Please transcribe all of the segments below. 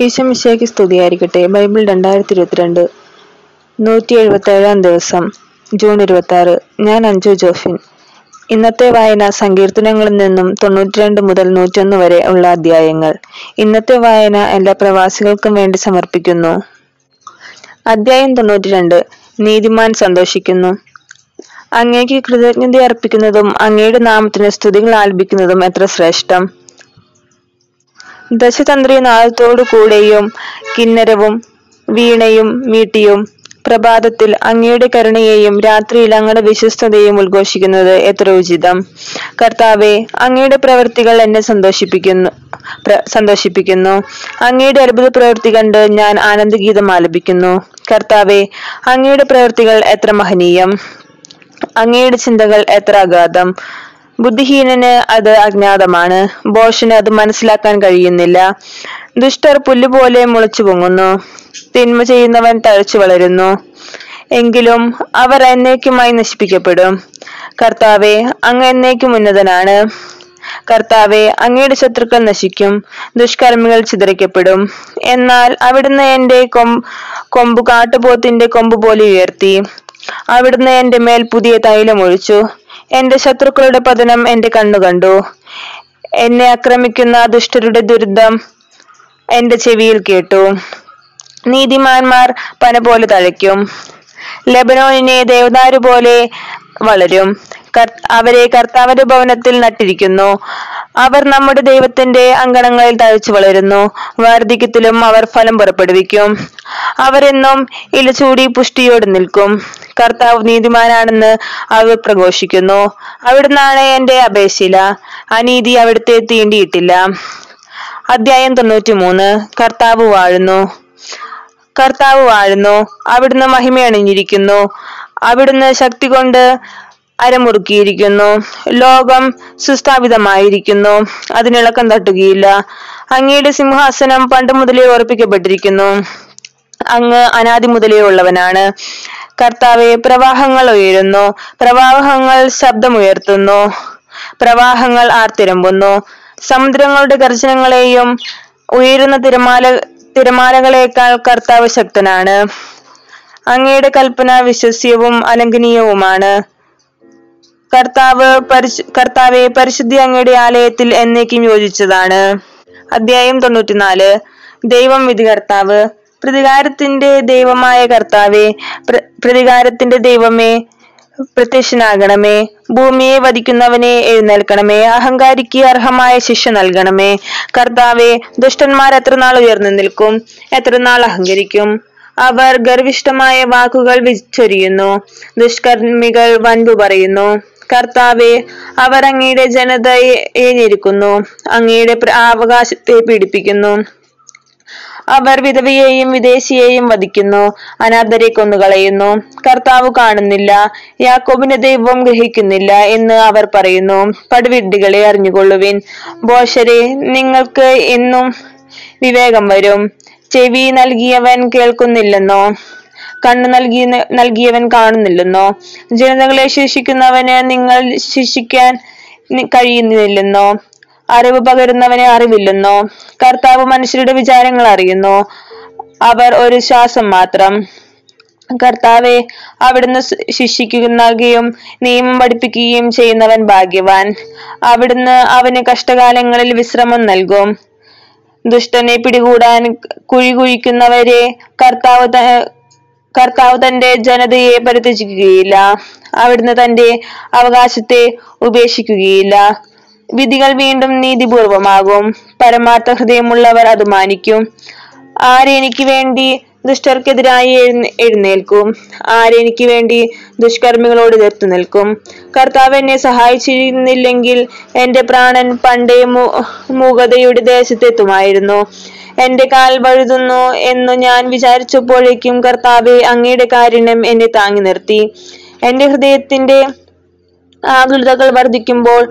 ഈശോമിശിഹായ്ക്ക് സ്തുതിയായിരിക്കട്ടെ. ബൈബിൾ രണ്ടായിരത്തി ഇരുപത്തിരണ്ട് നൂറ്റി എഴുപത്തി ഏഴാം ദിവസം ജൂൺ ഇരുപത്തി ആറ് ഞാൻ അഞ്ജു ജോഫിൻ. ഇന്നത്തെ വായന സങ്കീർത്തനങ്ങളിൽ നിന്നും തൊണ്ണൂറ്റിരണ്ട് മുതൽ നൂറ്റൊന്ന് വരെ ഉള്ള അധ്യായങ്ങൾ. ഇന്നത്തെ വായന എല്ലാ പ്രവാസികൾക്കും വേണ്ടി സമർപ്പിക്കുന്നു. അധ്യായം തൊണ്ണൂറ്റിരണ്ട് നീതിമാൻ സന്തോഷിക്കുന്നു. അങ്ങേക്ക് കൃതജ്ഞത അർപ്പിക്കുന്നതും അങ്ങയുടെ നാമത്തിന് സ്തുതികൾ ആലപിക്കുന്നതും എത്ര ശ്രേഷ്ഠം. ദശതന്ത്രി നാദത്തോടു കൂടെയും കിന്നരവും വീണയും മീട്ടിയും പ്രഭാതത്തിൽ അങ്ങയുടെ കരുണയെയും രാത്രിയിൽ അങ്ങയുടെ വിശ്വസ്തതയും ഉദ്ഘോഷിക്കുന്നത് എത്ര ഉചിതം. കർത്താവെ അങ്ങയുടെ പ്രവൃത്തികൾ എന്നെ സന്തോഷിപ്പിക്കുന്നു സന്തോഷിപ്പിക്കുന്നു. അങ്ങയുടെ അത്ഭുത പ്രവൃത്തി കണ്ട് ഞാൻ ആനന്ദഗീതം ആലപിക്കുന്നു. കർത്താവെ അങ്ങയുടെ പ്രവൃത്തികൾ എത്ര മഹനീയം. അങ്ങയുടെ ചിന്തകൾ എത്ര അഗാധം. ബുദ്ധിഹീനന് അത് അജ്ഞാതമാണ്. ബോഷന് അത് മനസ്സിലാക്കാൻ കഴിയുന്നില്ല. ദുഷ്ടർ പുല്ലുപോലെ മുളച്ചു പൊങ്ങുന്നു. തിന്മ ചെയ്യുന്നവൻ തഴച്ചു വളരുന്നു. എങ്കിലും അവർ എന്നേക്കുമായി നശിപ്പിക്കപ്പെടും. കർത്താവെ അങ്ങ് എന്നേക്കും ഉന്നതനാണ്. കർത്താവെ അങ്ങയുടെ ശത്രുക്കൾ നശിക്കും. ദുഷ്കർമ്മികൾ ചിതറിക്കപ്പെടും. എന്നാൽ അവിടുന്ന് എന്റെ കൊം കൊമ്പ് കാട്ടുപോത്തിന്റെ കൊമ്പ് പോലെ ഉയർത്തി. അവിടുന്ന് എന്റെ മേൽ പുതിയ തൈലം ഒഴിച്ചു. എന്റെ ശത്രുക്കളുടെ പതനം എന്റെ കണ്ണു കണ്ടു. എന്നെ ആക്രമിക്കുന്ന ദുഷ്ടരുടെ ദുരിതം എന്റെ ചെവിയിൽ കേട്ടു. നീതിമാന്മാർ പന പോലെ തഴയ്ക്കും. ലെബനോനിനെ ദേവദാരു പോലെ വളരും. അവരെ കർത്താവിന്റെ ഭവനത്തിൽ നട്ടിരിക്കുന്നു. അവർ നമ്മുടെ ദൈവത്തിന്റെ അങ്കണങ്ങളിൽ തഴച്ചു വളരുന്നു. വാർദ്ധക്യത്തിലും അവർ ഫലം പുറപ്പെടുവിക്കും. അവരെന്നും ഇലചൂടി പുഷ്ടിയോടെ നിൽക്കും. കർത്താവ് നീതിമാനാണെന്ന് അവർ പ്രഘോഷിക്കുന്നു. അവിടുന്നാണ് എന്റെ അപേക്ഷില അനീതി അവിടുത്തെ തീണ്ടിയിട്ടില്ല. അധ്യായം തൊണ്ണൂറ്റി മൂന്ന് കർത്താവ് വാഴുന്നു. കർത്താവ് വാഴുന്നു. അവിടുന്ന് മഹിമയണിഞ്ഞിരിക്കുന്നു അവിടുന്ന് ശക്തി കൊണ്ട് അരമുറുക്കിയിരിക്കുന്നു. ലോകം സുസ്ഥാപിതമായിരിക്കുന്നു. അതിനിളക്കം തട്ടുകയില്ല. അങ്ങയുടെ സിംഹാസനം പണ്ട് മുതലേ ഉറപ്പിക്കപ്പെട്ടിരിക്കുന്നു. അങ്ങ് അനാദി മുതലേ ഉള്ളവനാണ്. കർത്താവെ പ്രവാഹങ്ങൾ ഉയരുന്നു. പ്രവാഹങ്ങൾ ശബ്ദമുയർത്തുന്നു. പ്രവാഹങ്ങൾ ആർത്തിരമ്പുന്നു. സമുദ്രങ്ങളുടെ ഗർജനങ്ങളെയും ഉയരുന്ന തിരമാല തിരമാലകളേക്കാൾ കർത്താവ് ശക്തനാണ്. അങ്ങയുടെ കൽപ്പന വിശ്വസ്യവും അലംഘനീയവുമാണ് കർത്താവ് പരിശു കർത്താവെ പരിശുദ്ധി അങ്ങയുടെ ആലയത്തിൽ എന്നേക്കും യോജിച്ചതാണ്. അധ്യായം തൊണ്ണൂറ്റിനാല്. ദൈവം വിധി കർത്താവ് പ്രതികാരത്തിന്റെ ദൈവമായ കർത്താവെ പ്ര- പ്രതികാരത്തിന്റെ ദൈവമേ പ്രത്യക്ഷനാകണമേ. ഭൂമിയെ വധിക്കുന്നവനെ എഴുന്നേൽക്കണമേ. അഹങ്കാരിക്ക് അർഹമായ ശിക്ഷ നൽകണമേ. കർത്താവെ ദുഷ്ടന്മാർ എത്ര നാൾ ഉയർന്നു നിൽക്കും? എത്ര നാൾ അഹങ്കരിക്കും? അവർ ഗർവിഷ്ടമായ വാക്കുകൾ വിച്ചൊരിയുന്നു. ദുഷ്കർമ്മികൾ വൻപു പറയുന്നു. കർത്താവെ അവർ അങ്ങയുടെ ജനതയെ ഞെരുക്കുന്നു. അങ്ങയുടെ അവകാശത്തെ പീഡിപ്പിക്കുന്നു. അവർ വിധവയെയും വിദേശിയെയും വധിക്കുന്നു. അനാഥരെ കൊന്നുകളയുന്നു. കർത്താവ് കാണുന്നില്ല. യാക്കോബിന്റെ ദൈവം ഗ്രഹിക്കുന്നില്ല എന്ന് അവർ പറയുന്നു. പടുവിഡ്ഢികളെ അറിഞ്ഞുകൊള്ളുവിൻ. ബോഷരെ നിങ്ങൾക്ക് എന്നും വിവേകം വരും. ചെവി നൽകിയവൻ കേൾക്കുന്നില്ലെന്നോ? കണ്ണു നൽകി നൽകിയവൻ കാണുന്നില്ലെന്നോ? ജനതകളെ ശിക്ഷിക്കുന്നവന് നിങ്ങൾ ശിക്ഷിക്കാൻ കഴിയുന്നില്ലെന്നോ? അറിവ് പകരുന്നവനെ അറിവില്ലെന്നോ കർത്താവ് മനുഷ്യരുടെ വിചാരങ്ങൾ അറിയുന്നു അവർ ഒരു ശ്വാസം മാത്രം. കർത്താവെ അവിടുന്ന് സ് നിയമം പഠിപ്പിക്കുകയും ചെയ്യുന്നവൻ ഭാഗ്യവാൻ. അവിടുന്ന് അവന് കഷ്ടകാലങ്ങളിൽ വിശ്രമം നൽകും. ദുഷ്ടനെ പിടികൂടാൻ കുഴി കുഴിക്കുന്നവരെ കർത്താവ് കർത്താവ് തന്റെ ജനതയെ പരിത്യജിക്കുകയില്ല. അവിടുന്ന് തന്റെ അവകാശത്തെ ഉപേക്ഷിക്കുകയില്ല. വിധികൾ വീണ്ടും നീതിപൂർവമാകും. പരമാർത്ഥ ഹൃദയമുള്ളവർ അത് മാനിക്കും. ആരെനിക്ക് വേണ്ടി ദുഷ്ടർക്കെതിരായി എഴുന്ന- എഴുന്നേൽക്കും? ആരെനിക്ക് വേണ്ടി ദുഷ്കർമ്മികളോട് എതിർത്തു നിൽക്കും? കർത്താവ് എന്നെ സഹായിച്ചിരുന്നില്ലെങ്കിൽ എന്റെ പ്രാണൻ പണ്ടേ മൂകതയുടെ ദേശത്തെത്തുമായിരുന്നു. എന്റെ കാൽ വഴുതുന്നു എന്നു ഞാൻ വിചാരിച്ചപ്പോഴേക്കും കർത്താവെ അങ്ങയുടെ കാരുണ്യം എന്നെ താങ്ങി നിർത്തി. എന്റെ ഹൃദയത്തിന്റെ ആകുലതകൾ വർദ്ധിക്കുമ്പോൾ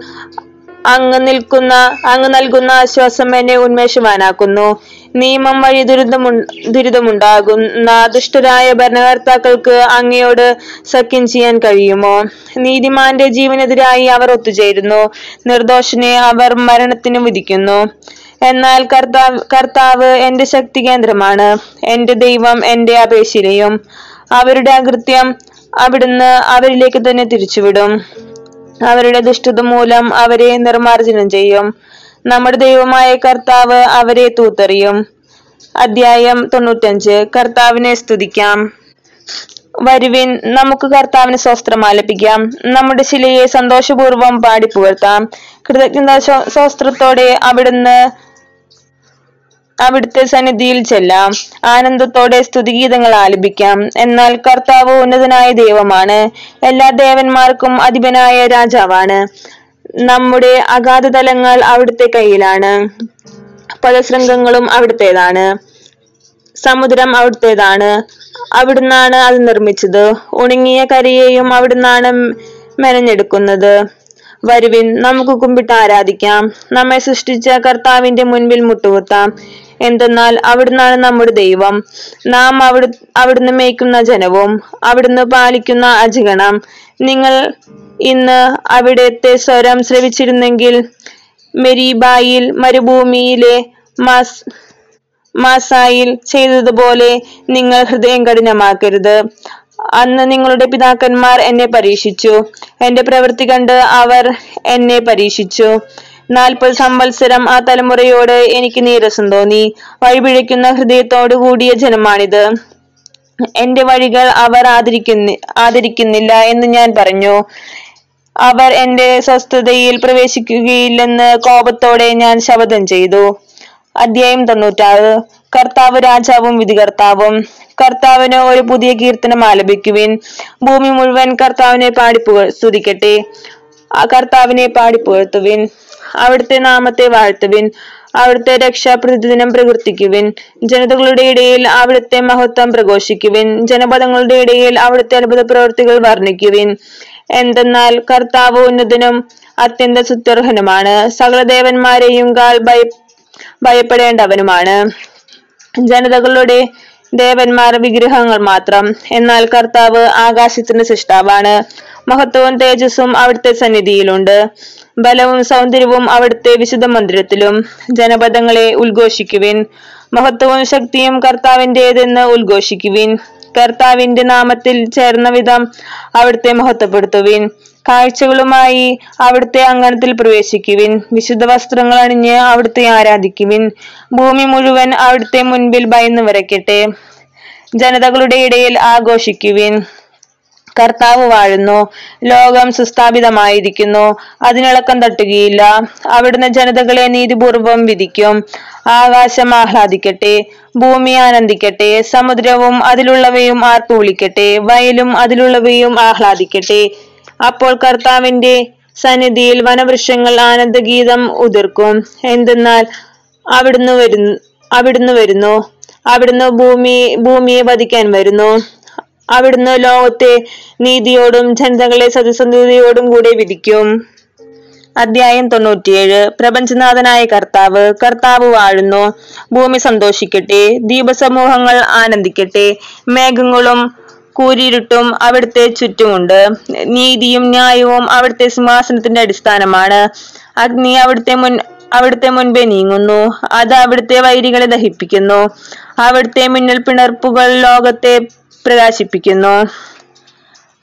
അങ്ങ് നിൽക്കുന്ന അങ്ങ് നൽകുന്ന ആശ്വാസം എന്നെ ഉന്മേഷവാനാക്കുന്നു. നിയമം വഴി ദുരിതമു ദുരിതമുണ്ടാകുന്ന ദുഷ്ടരായ ഭരണകർത്താക്കൾക്ക് അങ്ങയോട് സഖ്യം ചെയ്യാൻ കഴിയുമോ? നീതിമാന്റെ ജീവനെതിരായി അവർ ഒത്തുചേരുന്നു. നിർദോഷനെ അവർ മരണത്തിന് വിധിക്കുന്നു. എന്നാൽ കർത്താവ് കർത്താവ് എന്റെ ശക്തി കേന്ദ്രമാണ്. എന്റെ ദൈവം എന്റെ അപേക്ഷയിലെയും. അവരുടെ അകൃത്യം അവിടുന്ന് അവരിലേക്ക് തന്നെ തിരിച്ചുവിടും. അവരുടെ ദുഷ്ടത മൂലം അവരെ നിർമാർജനം ചെയ്യും. നമ്മുടെ ദൈവമായ കർത്താവ് അവരെ തൂത്തെറിയും. അധ്യായം തൊണ്ണൂറ്റഞ്ച്. കർത്താവിനെ സ്തുതിക്കാം. വരുവിൻ നമുക്ക് കർത്താവിന് സ്വസ്ത്രം ആലപിക്കാം. നമ്മുടെ ശിലയെ സന്തോഷപൂർവം പാടി പുകഴ്ത്താം കൃതജ്ഞത സ്വസ്ത്രത്തോടെ അവിടുന്ന് അവിടുത്തെ സന്നിധിയിൽ ചെല്ലാം. ആനന്ദത്തോടെ സ്തുതിഗീതങ്ങൾ ആലപിക്കാം. എന്നാൽ കർത്താവ് ഉന്നതനായ ദൈവമാണ്. എല്ലാ ദേവന്മാർക്കും അധിപനായ രാജാവാണ്. നമ്മുടെ അഗാധ തലങ്ങൾ അവിടുത്തെ കയ്യിലാണ്. പദശൃംഗങ്ങളും അവിടുത്തേതാണ്. സമുദ്രം അവിടുത്തേതാണ്. അവിടുന്നാണ് അത് നിർമ്മിച്ചത്. ഉണങ്ങിയ കരയെയും അവിടുന്നാണ് മെനഞ്ഞെടുക്കുന്നത്. വരുവിൻ നമുക്ക് കുമ്പിട്ട് ആരാധിക്കാം. നമ്മെ സൃഷ്ടിച്ച കർത്താവിന്റെ മുൻപിൽ മുട്ടുകുത്താം. എന്തെന്നാൽ അവിടുന്നാണ് നമ്മുടെ ദൈവം. നാം അവിടു അവിടുന്ന് മേയ്ക്കുന്ന ജനവും അവിടുന്ന് പാലിക്കുന്ന അജഗണം നിങ്ങൾ ഇന്ന് അവിടത്തെ സ്വരം ശ്രവിച്ചിരുന്നെങ്കിൽ മെരീബായിൽ മരുഭൂമിയിലെ മസ് മാസായിൽ ചെയ്തതുപോലെ നിങ്ങൾ ഹൃദയം കഠിനമാക്കരുത്. അന്ന് നിങ്ങളുടെ പിതാക്കന്മാർ എന്നെ പരീക്ഷിച്ചു. എന്റെ പ്രവൃത്തി കണ്ട് അവർ എന്നെ പരീക്ഷിച്ചു. നാൽപ്പത് സംവത്സരം ആ തലമുറയോട് എനിക്ക് നീരസം തോന്നി. വഴിപിഴയ്ക്കുന്ന ഹൃദയത്തോടു കൂടിയ ജനമാണിത്. എന്റെ വഴികൾ അവർ ആദരിക്കുന്ന ആദരിക്കുന്നില്ല എന്ന് ഞാൻ പറഞ്ഞു. അവർ എന്റെ സ്വസ്ഥതയിൽ പ്രവേശിക്കുകയില്ലെന്ന് കോപത്തോടെ ഞാൻ ശപഥം ചെയ്തു. അധ്യായം തൊണ്ണൂറ്റാറ്. കർത്താവ് രാജാവും വിധികർത്താവും. കർത്താവിന് ഒരു പുതിയ കീർത്തനം ആലപിക്കുവിൻ. ഭൂമി മുഴുവൻ കർത്താവിനെ പാടിപ്പുക സ്തുതിക്കട്ടെ. ആ കർത്താവിനെ പാടിപ്പുകഴ്ത്തുവിൻ അവിടുത്തെ നാമത്തെ വാഴ്ത്തുവിൻ. അവിടുത്തെ രക്ഷ പ്രതിദിനം പ്രകീർത്തിക്കുവിൻ. ജനതകളുടെ ഇടയിൽ അവിടുത്തെ മഹത്വം പ്രഘോഷിക്കുവിൻ. ജനപദങ്ങളുടെ ഇടയിൽ അവിടുത്തെ അത്ഭുത പ്രവൃത്തികൾ വർണിക്കുവിൻ. എന്തെന്നാൽ കർത്താവ് ഉന്നതനും അത്യന്ത സുത്യർഹനുമാണ്. സകല ദേവന്മാരെയും കാൽ ഭയ ഭയപ്പെടേണ്ടവനുമാണ്. ജനതകളുടെ ദേവന്മാർ വിഗ്രഹങ്ങൾ മാത്രം. എന്നാൽ കർത്താവ് ആകാശത്തിന്റെ സൃഷ്ടാവാണ്. മഹത്വവും തേജസ്സും അവിടുത്തെ സന്നിധിയിലുണ്ട്. ബലവും സൗന്ദര്യവും അവിടുത്തെ വിശുദ്ധ മന്ദിരത്തിലും ജനപദങ്ങളെ ഉദ്ഘോഷിക്കുവിൻ. മഹത്വവും ശക്തിയും കർത്താവിന്റെതെന്ന് ഉദ്ഘോഷിക്കുവിൻ. കർത്താവിന്റെ നാമത്തിൽ ചേർന്ന വിധം അവിടുത്തെ മഹത്വപ്പെടുത്തുവിൻ. കാഴ്ചകളുമായി അവിടുത്തെ അങ്കണത്തിൽ പ്രവേശിക്കുവിൻ. വിശുദ്ധ വസ്ത്രങ്ങൾ അണിഞ്ഞ് അവിടുത്തെ ആരാധിക്കുവിൻ. ഭൂമി മുഴുവൻ അവിടുത്തെ മുൻപിൽ ഭയന്നു വരയ്ക്കട്ടെ ജനതകളുടെ ഇടയിൽ ആഘോഷിക്കുവിൻ. കർത്താവ് വാഴുന്നു. ലോകം സുസ്ഥാപിതമായിരിക്കുന്നു. അതിനിളക്കം തട്ടുകയില്ല. അവിടുന്ന് ജനതകളെ നീതിപൂർവം വിധിക്കും. ആകാശം ആഹ്ലാദിക്കട്ടെ. ഭൂമി ആനന്ദിക്കട്ടെ. സമുദ്രവും അതിലുള്ളവയും ആർപ്പ് വിളിക്കട്ടെ വയലും അതിലുള്ളവയും ആഹ്ലാദിക്കട്ടെ. അപ്പോൾ കർത്താവിന്റെ സന്നിധിയിൽ വനവൃക്ഷങ്ങൾ ആനന്ദഗീതം ഉതിർക്കും. എന്തെന്നാൽ അവിടുന്ന് വരുന്നു അവിടുന്ന് വരുന്നു. അവിടുന്ന് ഭൂമി ഭൂമിയെ വധിക്കാൻ വരുന്നു. അവിടുന്ന് ലോകത്തെ നീതിയോടും ജനതകളെ സത്യസന്ധതയോടും കൂടെ വിധിക്കും. അധ്യായം തൊണ്ണൂറ്റിയേഴ്. പ്രപഞ്ചനാഥനായ കർത്താവ് കർത്താവ് വാഴുന്നു. ഭൂമി സന്തോഷിക്കട്ടെ ദീപസമൂഹങ്ങൾ ആനന്ദിക്കട്ടെ മേഘങ്ങളും കൂരിരുട്ടും അവിടുത്തെ ചുറ്റുമുണ്ട്. നീതിയും ന്യായവും അവിടുത്തെ സിംഹാസനത്തിന്റെ അടിസ്ഥാനമാണ്. അഗ്നി അവിടുത്തെ മുൻ അവിടുത്തെ മുൻപേ നീങ്ങുന്നു. അത് അവിടുത്തെ വൈരികളെ ദഹിപ്പിക്കുന്നു. അവിടുത്തെ മിന്നൽ പിണർപ്പുകൾ ലോകത്തെ പ്രകാശിപ്പിക്കുന്നു.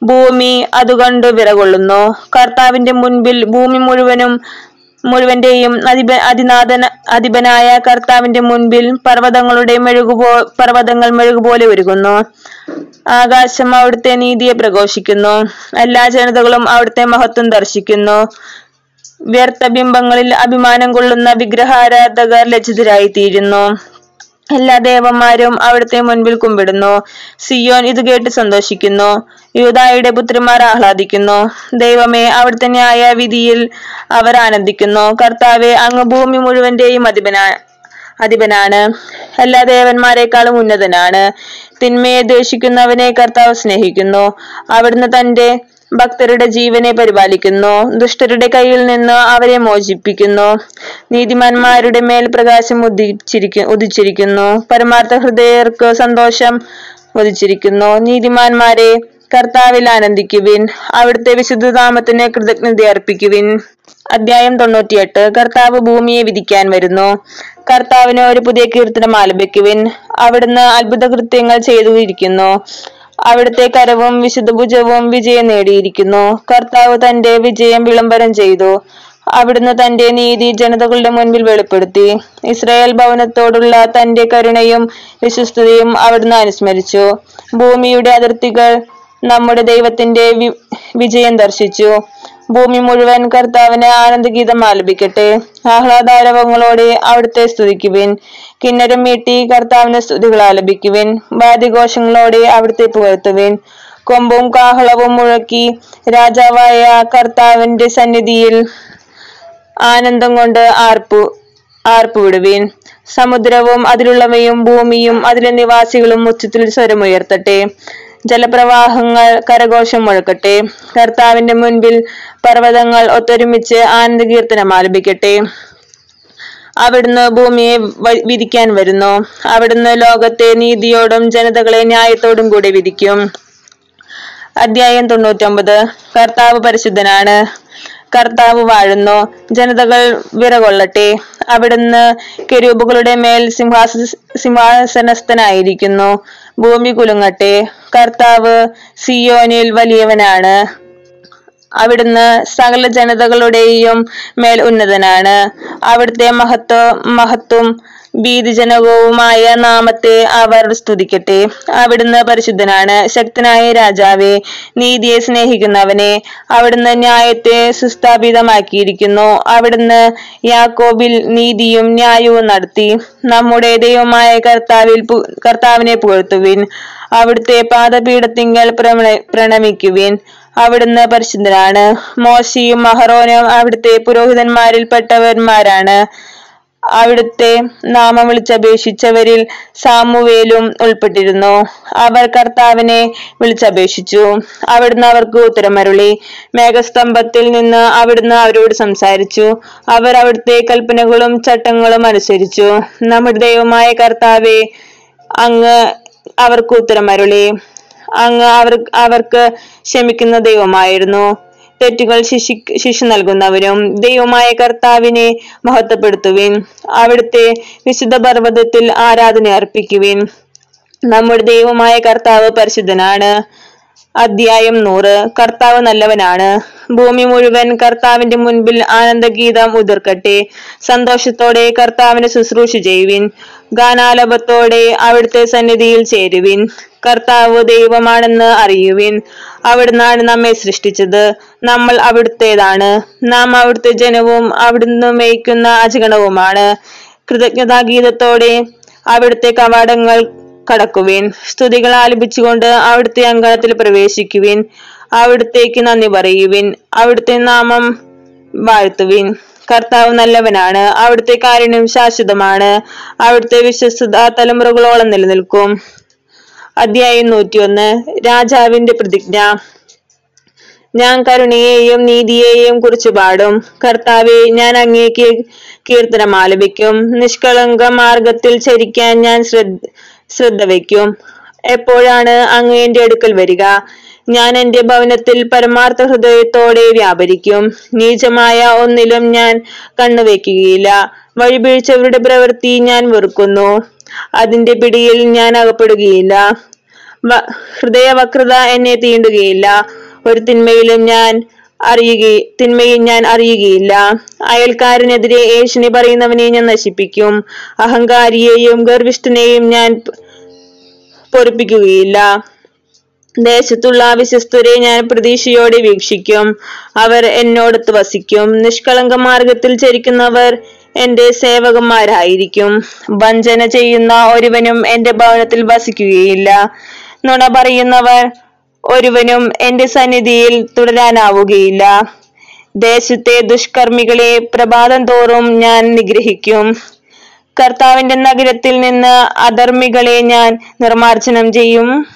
ഭൂമി അതുകൊണ്ട് വിറകൊള്ളുന്നു. കർത്താവിന്റെ മുൻപിൽ ഭൂമി മുഴുവനും മുഴുവന്റെയും അധിപ അതിനാഥന അധിപനായ കർത്താവിന്റെ മുൻപിൽ പർവതങ്ങളുടെ മെഴുകുപോ പർവതങ്ങൾ മെഴുകുപോലെ ഒരുങ്ങുന്നു ആകാശം അവിടുത്തെ നീതിയെ പ്രഘോഷിക്കുന്നു. എല്ലാ ജനതകളും അവിടുത്തെ മഹത്വം ദർശിക്കുന്നു. വ്യർത്ഥ ബിംബങ്ങളിൽ അഭിമാനം കൊള്ളുന്ന വിഗ്രഹാരാധകർ ലജ്ജിതരായി തീരുന്നു എല്ലാ ദേവന്മാരും അവിടുത്തെ മുൻപിൽ കുമ്പിടുന്നു. സിയോൻ ഇത് കേട്ട് സന്തോഷിക്കുന്നു. യൂതായുടെ പുത്രിമാർ ആഹ്ലാദിക്കുന്നു. ദൈവമേ അവിടുത്തെ ന്യായ വിധിയിൽ അവർ ആനന്ദിക്കുന്നു. കർത്താവെ അങ്ങ് ഭൂമി മുഴുവന്റെയും അധിപനാ അധിപനാണ്. എല്ലാ ദേവന്മാരെക്കാളും ഉന്നതനാണ്. തിന്മയെ ദ്വേഷിക്കുന്നവനെ കർത്താവ് സ്നേഹിക്കുന്നു. അവിടുന്ന് തന്റെ ഭക്തരുടെ ജീവനെ പരിപാലിക്കുന്നു. ദുഷ്ടരുടെ കയ്യിൽ നിന്ന് അവരെ മോചിപ്പിക്കുന്നു. നീതിമാന്മാരുടെ മേൽ പ്രകാശം ഉദിച്ചിരിക്കു ഉദിച്ചിരിക്കുന്നു. പരമാർത്ഥ ഹൃദയർക്ക് സന്തോഷം ഉദിച്ചിരിക്കുന്നു. നീതിമാന്മാരെ കർത്താവിൽ ആനന്ദിക്കുവിൻ. അവിടുത്തെ വിശുദ്ധനാമത്തിന് കൃതജ്ഞത അർപ്പിക്കുവിൻ. അധ്യായം തൊണ്ണൂറ്റിയെട്ട്. കർത്താവ് ഭൂമിയെ വിധിക്കാൻ വരുന്നു. കർത്താവിന് ഒരു പുതിയ കീർത്തനം ആലപിക്കുവിൻ. അവിടുന്ന് അത്ഭുത കൃത്യങ്ങൾ ചെയ്തുകൊണ്ടിരിക്കുന്നു. അവിടുത്തെ കരവും വിശുദ്ധഭുജവും വിജയം നേടിയിരിക്കുന്നു. കർത്താവ് തന്റെ വിജയം വിളംബരം ചെയ്തു. അവിടുന്ന് തന്റെ നീതി ജനതകളുടെ മുൻപിൽ വെളിപ്പെടുത്തി. ഇസ്രായേൽ ഭവനത്തോടുള്ള തന്റെ കരുണയും വിശ്വസ്തയും അവിടുന്ന് അനുസ്മരിച്ചു. ഭൂമിയുടെ അതിർത്തികൾ നമ്മുടെ ദൈവത്തിന്റെ വിജയം ദർശിച്ചു. ഭൂമി മുഴുവൻ കർത്താവിന് ആനന്ദഗീതം ആലപിക്കട്ടെ. ആഹ്ലാദാരവങ്ങളോടെ അവിടുത്തെ സ്തുതിക്കുവിൻ. കിന്നരം മീട്ടി കർത്താവിന് സ്തുതികൾ ആലപിക്കുവിൻ. വാദ്യഘോഷങ്ങളോടെ അവിടുത്തെ പുകഴ്ത്തുവിൻ. കൊമ്പും കാഹളവും മുഴക്കി രാജാവായ കർത്താവിന്റെ സന്നിധിയിൽ ആനന്ദം കൊണ്ട് ആർപ്പു ആർപ്പുവിടുവിൻ. സമുദ്രവും അതിലുള്ളവയും ഭൂമിയും അതിലെ നിവാസികളും ഉച്ചത്തിൽ സ്വരമുയർത്തട്ടെ. ജലപ്രവാഹങ്ങൾ കരഘോഷം മുഴക്കട്ടെ. കർത്താവിന്റെ മുൻപിൽ പർവതങ്ങൾ ഒത്തൊരുമിച്ച് ആനന്ദകീർത്തനം ആലപിക്കട്ടെ. അവിടുന്ന് ഭൂമിയെ വിധിക്കാൻ വരുന്നു. അവിടുന്ന് ലോകത്തെ നീതിയോടും ജനതകളെ ന്യായത്തോടും കൂടി വിധിക്കും. അധ്യായം തൊണ്ണൂറ്റൊമ്പത്. കർത്താവ് പരിശുദ്ധനാണ്. കർത്താവ് വാഴുന്നു. ജനതകൾ വിറകൊള്ളട്ടെ. അവിടുന്ന് കെരൂബുകളുടെ മേൽ സിംഹാസ സിംഹാസനസ്ഥനായിരിക്കുന്നു. ഭൂമി കുലുങ്ങട്ടെ. കർത്താവ് സിയോനിൽ വലിയവനാണ്. അവിടുന്ന് സകല ജനതകളുടെയും മേൽ ഉന്നതനാണ്. അവിടുത്തെ മഹത്വ മഹത്വം ഭീതിജനകവുമായ നാമത്തെ അവർ സ്തുതിക്കട്ടെ. അവിടുന്ന് പരിശുദ്ധനാണ് ശക്തനായ രാജാവേ നീതിയെ സ്നേഹിക്കുന്നവനെ അവിടുന്ന് ന്യായത്തെ സുസ്ഥാപിതമാക്കിയിരിക്കുന്നു. അവിടുന്ന് യാക്കോബിൽ നീതിയും ന്യായവും നടത്തി. നമ്മുടെ ദൈവമായ കർത്താവിൽ കർത്താവിനെ പുകഴ്ത്തുവിൻ. അവിടുത്തെ പാദപീഠത്തിങ്കൽ പ്രണമിക്കുവിൻ. അവിടുന്ന് പരിശുദ്ധനാണ്. മോശിയും മഹറോനും അവിടുത്തെ പുരോഹിതന്മാരിൽപ്പെട്ടവന്മാരാണ്. അവിടുത്തെ നാമം വിളിച്ചപേക്ഷിച്ചവരിൽ സാമുവേലും ഉൾപ്പെട്ടിരുന്നു. അവർ കർത്താവിനെ വിളിച്ചപേക്ഷിച്ചു. അവിടുന്ന് അവർക്ക് ഉത്തരമരുളി. മേഘസ്തംഭത്തിൽ നിന്ന് അവിടുന്ന് അവരോട് സംസാരിച്ചു. അവർ അവിടുത്തെ കൽപ്പനകളും ചട്ടങ്ങളും അനുസരിച്ചു. നമ്മുടെ ദൈവമായ കർത്താവെ അങ്ങ് അവർക്ക് ഉത്തരമരുളി. അങ്ങ് അവർ അവർക്ക് ക്ഷമിക്കുന്ന ദൈവമായിരുന്നു. തെറ്റുകൾ ശിശി ശിശു നൽകുന്നവരും ദൈവമായ കർത്താവിനെ മഹത്വപ്പെടുത്തുവിൻ. അവിടുത്തെ വിശുദ്ധ പർവതത്തിൽ ആരാധന അർപ്പിക്കുവിൻ. നമ്മുടെ ദൈവമായ കർത്താവ് പരിശുദ്ധനാണ്. അധ്യായം നൂറ്. കർത്താവ് നല്ലവനാണ്. ഭൂമി മുഴുവൻ കർത്താവിന്റെ മുൻപിൽ ആനന്ദഗീതം ഉതിർക്കട്ടെ. സന്തോഷത്തോടെ കർത്താവിനെ ശുശ്രൂഷ ചെയ്യുവിൻ. ഗാനാലപത്തോടെ അവിടുത്തെ സന്നിധിയിൽ ചേരുവിൻ. കർത്താവ് ദൈവമാണെന്ന് അറിയുവിൻ. അവിടുന്നാണ് നമ്മെ സൃഷ്ടിച്ചത്. നമ്മൾ അവിടുത്തേതാണ്. നാം അവിടുത്തെ ജനവും അവിടുന്ന് മേയ്ക്കുന്ന അജഗണവുമാണ്. കൃതജ്ഞതാഗീതത്തോടെ അവിടുത്തെ കവാടങ്ങൾ കടക്കുവിൻ. സ്തുതികൾ ആലപിച്ചുകൊണ്ട് അവിടുത്തെ അങ്കണത്തിൽ പ്രവേശിക്കുവിൻ. അവിടുത്തേക്ക് നന്ദി പറയുവിൻ. അവിടുത്തെ നാമം വാഴ്ത്തുവിൻ. കർത്താവ് നല്ലവനാണ്. അവിടുത്തെ കാരുണ്യം ശാശ്വതമാണ്. അവിടുത്തെ വിശ്വസ്തത തലമുറകളോളം നിലനിൽക്കും. അധ്യായം നൂറ്റിയൊന്ന്. രാജാവിന്റെ പ്രതിജ്ഞ. ഞാൻ കരുണയെയും നീതിയെയും കുറിച്ച് പാടും. കർത്താവെ ഞാൻ അങ്ങേക്ക് കീർത്തനം ആലപിക്കും. നിഷ്കളങ്ക മാർഗത്തിൽ ചരിക്കാൻ ഞാൻ ശ്രദ്ധ ശ്രദ്ധ വയ്ക്കും. എപ്പോഴാണ് അങ്ങ് എന്റെ അടുക്കൽ വരിക? ഞാൻ എന്റെ ഭവനത്തിൽ പരമാർത്ഥ ഹൃദയത്തോടെ വ്യാപരിക്കും. നീചമായ ഒന്നിലും ഞാൻ കണ്ണുവെക്കുകയില്ല വഴിപീഴ്ചവരുടെ പ്രവൃത്തി ഞാൻ വെറുക്കുന്നു. അതിന്റെ പിടിയിൽ ഞാൻ അകപ്പെടുകയില്ല. ഹൃദയവക്രത എന്നെ തീണ്ടുകയില്ല. ഒരു തിന്മയിലും ഞാൻ അറിയുക തിന്മയിൽ ഞാൻ അറിയുകയില്ല. അയൽക്കാരനെതിരെ ഏഷണി പറയുന്നവനെ ഞാൻ നശിപ്പിക്കും. അഹങ്കാരിയെയും ഗർഭിഷ്ഠനെയും ഞാൻ പൊറിപ്പിക്കുകയില്ല. ദേശത്തുള്ള വിശ്വസ്തരെ ഞാൻ പ്രതീക്ഷയോടെ വീക്ഷിക്കും. അവർ എന്നോടൊത്ത് വസിക്കും. നിഷ്കളങ്ക മാർഗത്തിൽ ചരിക്കുന്നവർ എന്റെ സേവകന്മാരായിരിക്കും. വഞ്ചന ചെയ്യുന്ന ഒരുവനും എന്റെ ഭവനത്തിൽ വസിക്കുകയില്ല. നുണ പറയുന്നവർ ഒരുവനും എന്റെ സന്നിധിയിൽ തുടരാനാവുകയില്ല. ദേശത്തെ ദുഷ്കർമ്മികളെ പ്രഭാതം തോറും ഞാൻ നിഗ്രഹിക്കും. കർത്താവിന്റെ നഗരത്തിൽ നിന്ന് അധർമ്മികളെ ഞാൻ നിർമാർജനം ചെയ്യും.